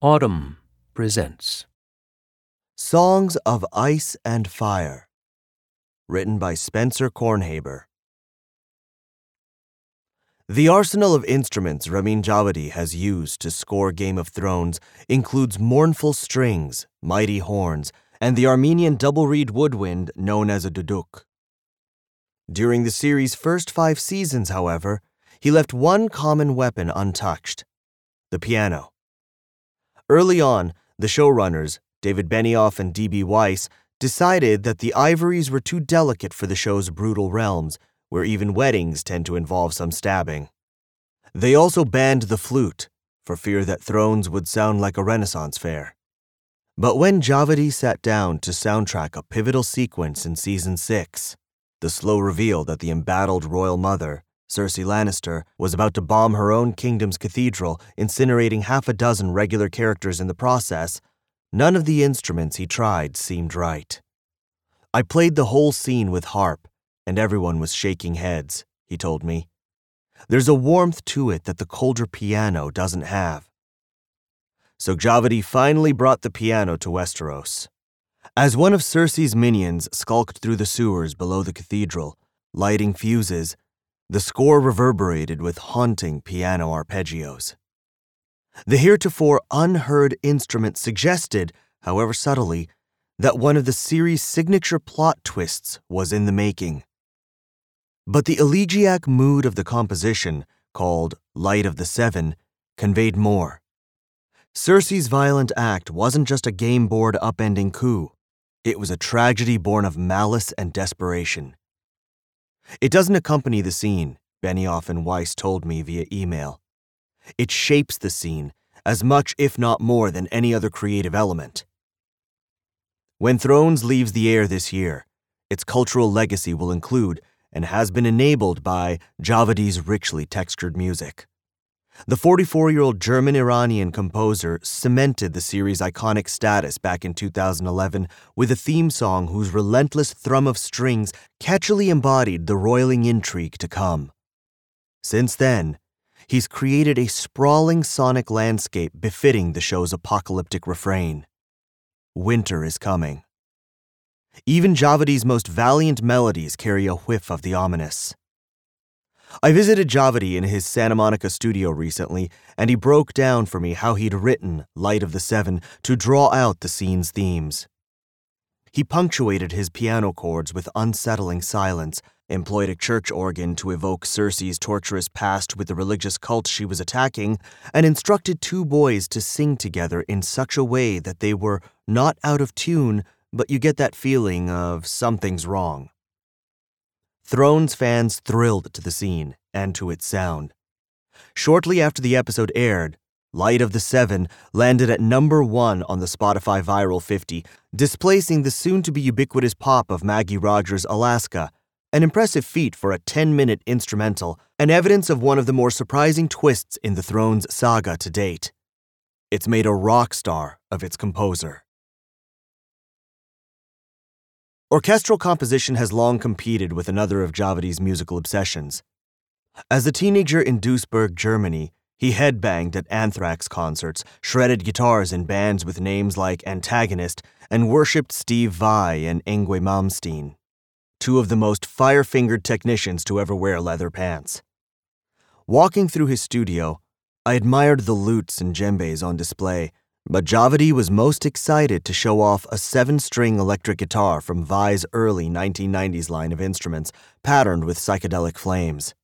Audm presents Songs of Ice and Fire, written by Spencer Kornhaber. The arsenal of instruments Ramin Djawadi has used to score Game of Thrones includes mournful strings, mighty horns, and the Armenian double reed woodwind known as a duduk. During the series' first five seasons, however, he left one common weapon untouched the piano. Early on, the showrunners, David Benioff and D.B. Weiss, decided that the ivories were too delicate for the show's brutal realms, where even weddings tend to involve some stabbing. They also banned the flute, for fear that Thrones would sound like a Renaissance fair. But when Djawadi sat down to soundtrack a pivotal sequence in season 6, the slow reveal that the embattled royal mother, Cersei Lannister, was about to bomb her own kingdom's cathedral, incinerating half a dozen regular characters in the process, none of the instruments he tried seemed right. I played the whole scene with harp, and everyone was shaking heads, he told me. There's a warmth to it that the colder piano doesn't have. So Djawadi finally brought the piano to Westeros. As one of Cersei's minions skulked through the sewers below the cathedral, lighting fuses, the score reverberated with haunting piano arpeggios. The heretofore unheard instrument suggested, however subtly, that one of the series' signature plot twists was in the making. But the elegiac mood of the composition, called Light of the Seven, conveyed more. Cersei's violent act wasn't just a game board upending coup, it was a tragedy born of malice and desperation. It doesn't accompany the scene, Benioff and Weiss told me via email. It shapes the scene as much, if not more, than any other creative element. When Thrones leaves the air this year, its cultural legacy will include and has been enabled by Djawadi's richly textured music. The 44 year old German Iranian composer cemented the series' iconic status back in 2011 with a theme song whose relentless thrum of strings catchily embodied the roiling intrigue to come. Since then, he's created a sprawling sonic landscape befitting the show's apocalyptic refrain Winter is coming. Even Djawadi's most valiant melodies carry a whiff of the ominous. I visited Djawadi in his Santa Monica studio recently, and he broke down for me how he'd written Light of the Seven to draw out the scene's themes. He punctuated his piano chords with unsettling silence, employed a church organ to evoke Cersei's torturous past with the religious cult she was attacking, and instructed two boys to sing together in such a way that they were not out of tune, but you get that feeling of something's wrong. Thrones fans thrilled to the scene and to its sound. Shortly after the episode aired, Light of the Seven landed at number one on the Spotify Viral 50, displacing the soon to be ubiquitous pop of Maggie Rogers' Alaska, an impressive feat for a 10 minute instrumental and evidence of one of the more surprising twists in the Thrones saga to date. It's made a rock star of its composer. Orchestral composition has long competed with another of Djawadi's musical obsessions. As a teenager in Duisburg, Germany, he headbanged at Anthrax concerts, shredded guitars in bands with names like Antagonist, and worshipped Steve Vai and Yngwie Malmsteen, two of the most fire fingered technicians to ever wear leather pants. Walking through his studio, I admired the lutes and djembes on display but Djawadi was most excited to show off a seven string electric guitar from Vai's early 1990s line of instruments, patterned with psychedelic flames.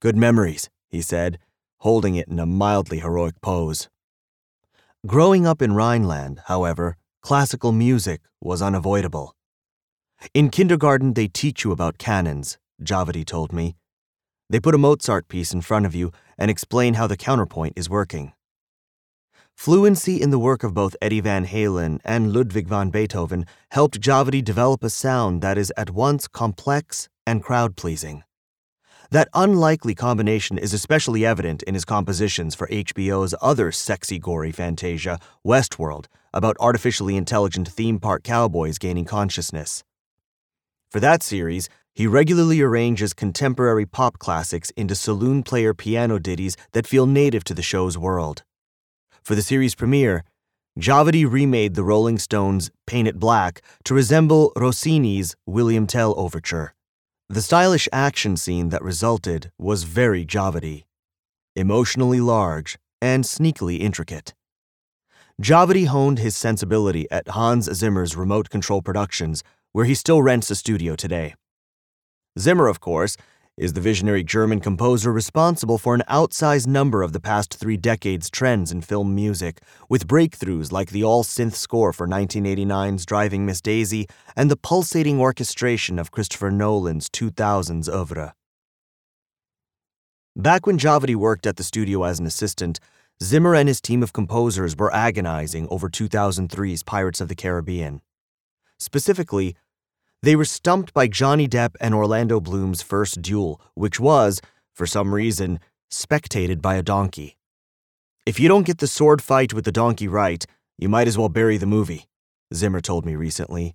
Good memories, he said, holding it in a mildly heroic pose. Growing up in Rhineland, however, classical music was unavoidable. In kindergarten, they teach you about canons, Djawadi told me. They put a Mozart piece in front of you and explain how the counterpoint is working. Fluency in the work of both Eddie Van Halen and Ludwig van Beethoven helped Djawadi develop a sound that is at once complex and crowd pleasing. That unlikely combination is especially evident in his compositions for HBO's other sexy gory fantasia, Westworld, about artificially intelligent theme park cowboys gaining consciousness. For that series, he regularly arranges contemporary pop classics into saloon player piano ditties that feel native to the show's world. For the series premiere, Djawadi remade the Rolling Stones' Paint It Black to resemble Rossini's William Tell overture. The stylish action scene that resulted was very Djawadi, emotionally large and sneakily intricate. Djawadi honed his sensibility at Hans Zimmer's Remote Control Productions, where he still rents a studio today. Zimmer, of course, is the visionary German composer responsible for an outsized number of the past three decades' trends in film music, with breakthroughs like the all synth score for 1989's Driving Miss Daisy and the pulsating orchestration of Christopher Nolan's 2000s oeuvre. Back when Djawadi worked at the studio as an assistant, Zimmer and his team of composers were agonizing over 2003's Pirates of the Caribbean. Specifically, they were stumped by Johnny Depp and Orlando Bloom's first duel, which was, for some reason, spectated by a donkey. If you don't get the sword fight with the donkey right, you might as well bury the movie, Zimmer told me recently.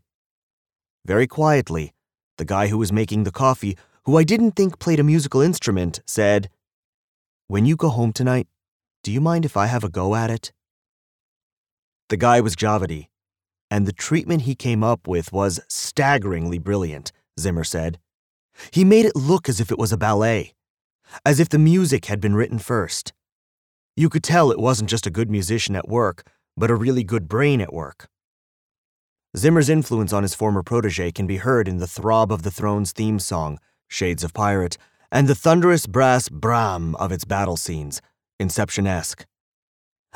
Very quietly, the guy who was making the coffee, who I didn't think played a musical instrument, said, When you go home tonight, do you mind if I have a go at it? The guy was Djawadi, and the treatment he came up with was staggeringly brilliant, Zimmer said. He made it look as if it was a ballet, as if the music had been written first. You could tell it wasn't just a good musician at work, but a really good brain at work. Zimmer's influence on his former protege can be heard in the throb of the Thrones theme song, Shades of Pirate, and the thunderous brass bram of its battle scenes, Inception esque.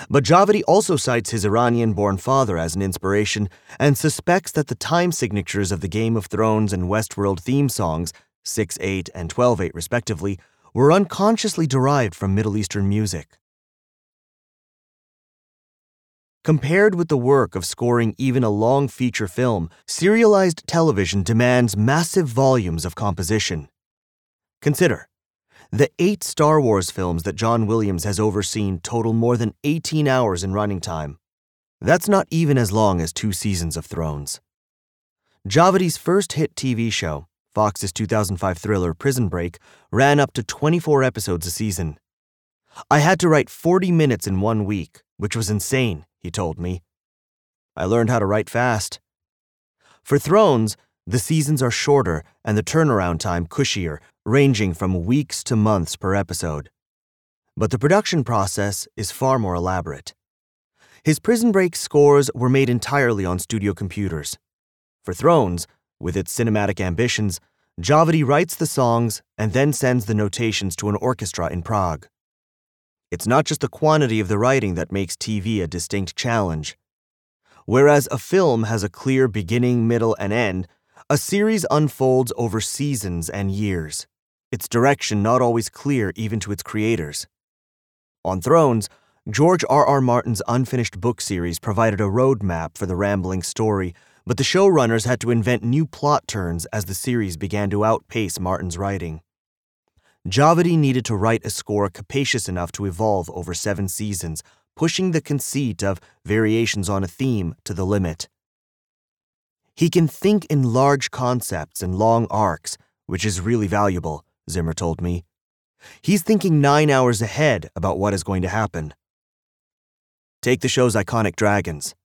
But Djawadi also cites his Iranian born father as an inspiration and suspects that the time signatures of the Game of Thrones and Westworld theme songs, 6 8 and 12 8 respectively, were unconsciously derived from Middle Eastern music. Compared with the work of scoring even a long feature film, serialized television demands massive volumes of composition. Consider the eight Star Wars films that John Williams has overseen total more than 18 hours in running time. That's not even as long as two seasons of Thrones. Djawadi's first hit TV show, Fox's 2005 thriller Prison Break, ran up to 24 episodes a season. I had to write 40 minutes in one week, which was insane, he told me. I learned how to write fast. For Thrones, the seasons are shorter and the turnaround time cushier, ranging from weeks to months per episode. But the production process is far more elaborate. His Prison Break scores were made entirely on studio computers. For Thrones, with its cinematic ambitions, Djawadi writes the songs and then sends the notations to an orchestra in Prague. It's not just the quantity of the writing that makes TV a distinct challenge. Whereas a film has a clear beginning, middle, and end, a series unfolds over seasons and years, its direction not always clear even to its creators. On Thrones, George R. R. Martin's unfinished book series provided a roadmap for the rambling story, but the showrunners had to invent new plot turns as the series began to outpace Martin's writing. Djawadi needed to write a score capacious enough to evolve over seven seasons, pushing the conceit of variations on a theme to the limit. He can think in large concepts and long arcs, which is really valuable, Zimmer told me. He's thinking nine hours ahead about what is going to happen. Take the show's iconic dragons.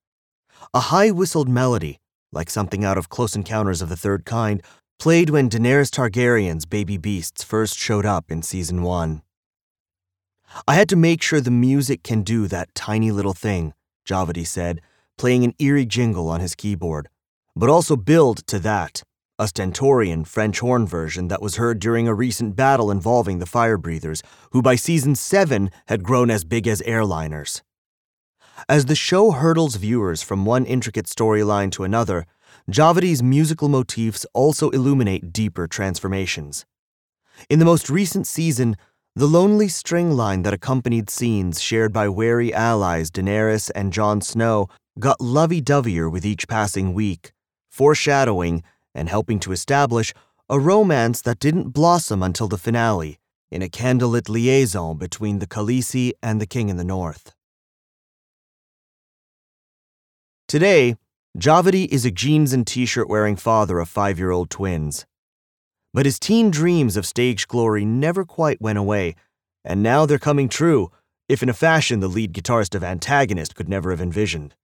A high whistled melody, like something out of Close Encounters of the Third Kind, played when Daenerys Targaryen's baby beasts first showed up in season one. I had to make sure the music can do that tiny little thing, Djawadi said, playing an eerie jingle on his keyboard but also build to that, a stentorian French horn version that was heard during a recent battle involving the fire breathers, who by season 7 had grown as big as airliners. As the show hurdles viewers from one intricate storyline to another, Djawadi's musical motifs also illuminate deeper transformations. In the most recent season, the lonely string line that accompanied scenes shared by wary allies Daenerys and Jon Snow got lovey doveyer with each passing week, foreshadowing and helping to establish a romance that didn't blossom until the finale in a candlelit liaison between the Khaleesi and the King in the North. Today, Djawadi is a jeans and t shirt wearing father of five year old twins. But his teen dreams of stage glory never quite went away, and now they're coming true if in a fashion the lead guitarist of Antagonist could never have envisioned.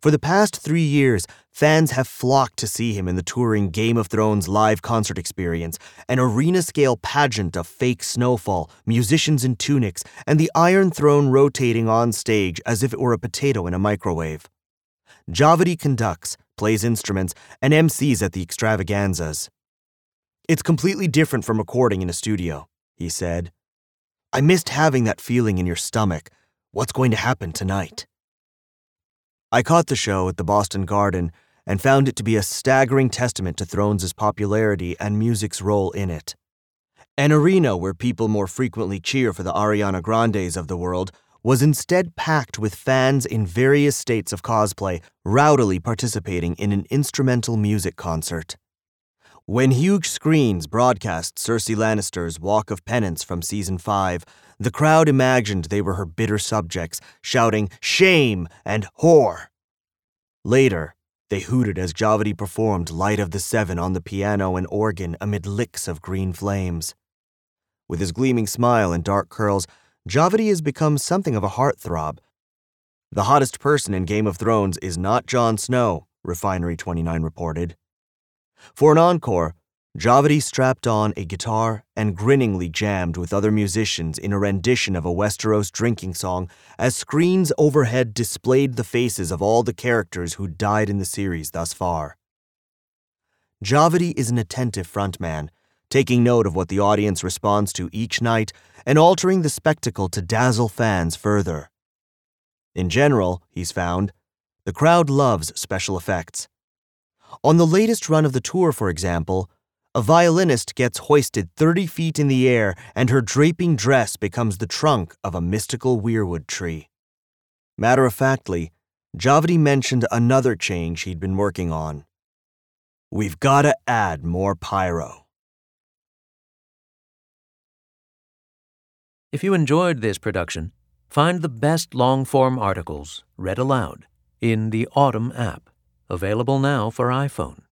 For the past three years, fans have flocked to see him in the touring Game of Thrones live concert experience, an arena scale pageant of fake snowfall, musicians in tunics, and the Iron Throne rotating on stage as if it were a potato in a microwave. Djawadi conducts, plays instruments, and MCs at the extravaganzas. It's completely different from recording in a studio, he said. I missed having that feeling in your stomach. What's going to happen tonight? I caught the show at the Boston Garden and found it to be a staggering testament to Thrones' popularity and music's role in it. An arena where people more frequently cheer for the Ariana Grandes of the world was instead packed with fans in various states of cosplay, rowdily participating in an instrumental music concert. When huge screens broadcast Cersei Lannister's Walk of Penance from season 5, the crowd imagined they were her bitter subjects, shouting shame and whore. Later, they hooted as Djawadi performed Light of the Seven on the piano and organ amid licks of green flames. With his gleaming smile and dark curls, Djawadi has become something of a heartthrob. The hottest person in Game of Thrones is not Jon Snow, Refinery 29 reported. For an encore, Djawadi strapped on a guitar and grinningly jammed with other musicians in a rendition of a Westeros drinking song as screens overhead displayed the faces of all the characters who died in the series thus far. Djawadi is an attentive frontman, taking note of what the audience responds to each night and altering the spectacle to dazzle fans further. In general, he's found, the crowd loves special effects. On the latest run of the tour, for example, a violinist gets hoisted 30 feet in the air and her draping dress becomes the trunk of a mystical weirwood tree. Matter of factly, Djawadi mentioned another change he'd been working on. We've gotta add more pyro. If you enjoyed this production, find the best long form articles read aloud in the Audm app available now for iPhone.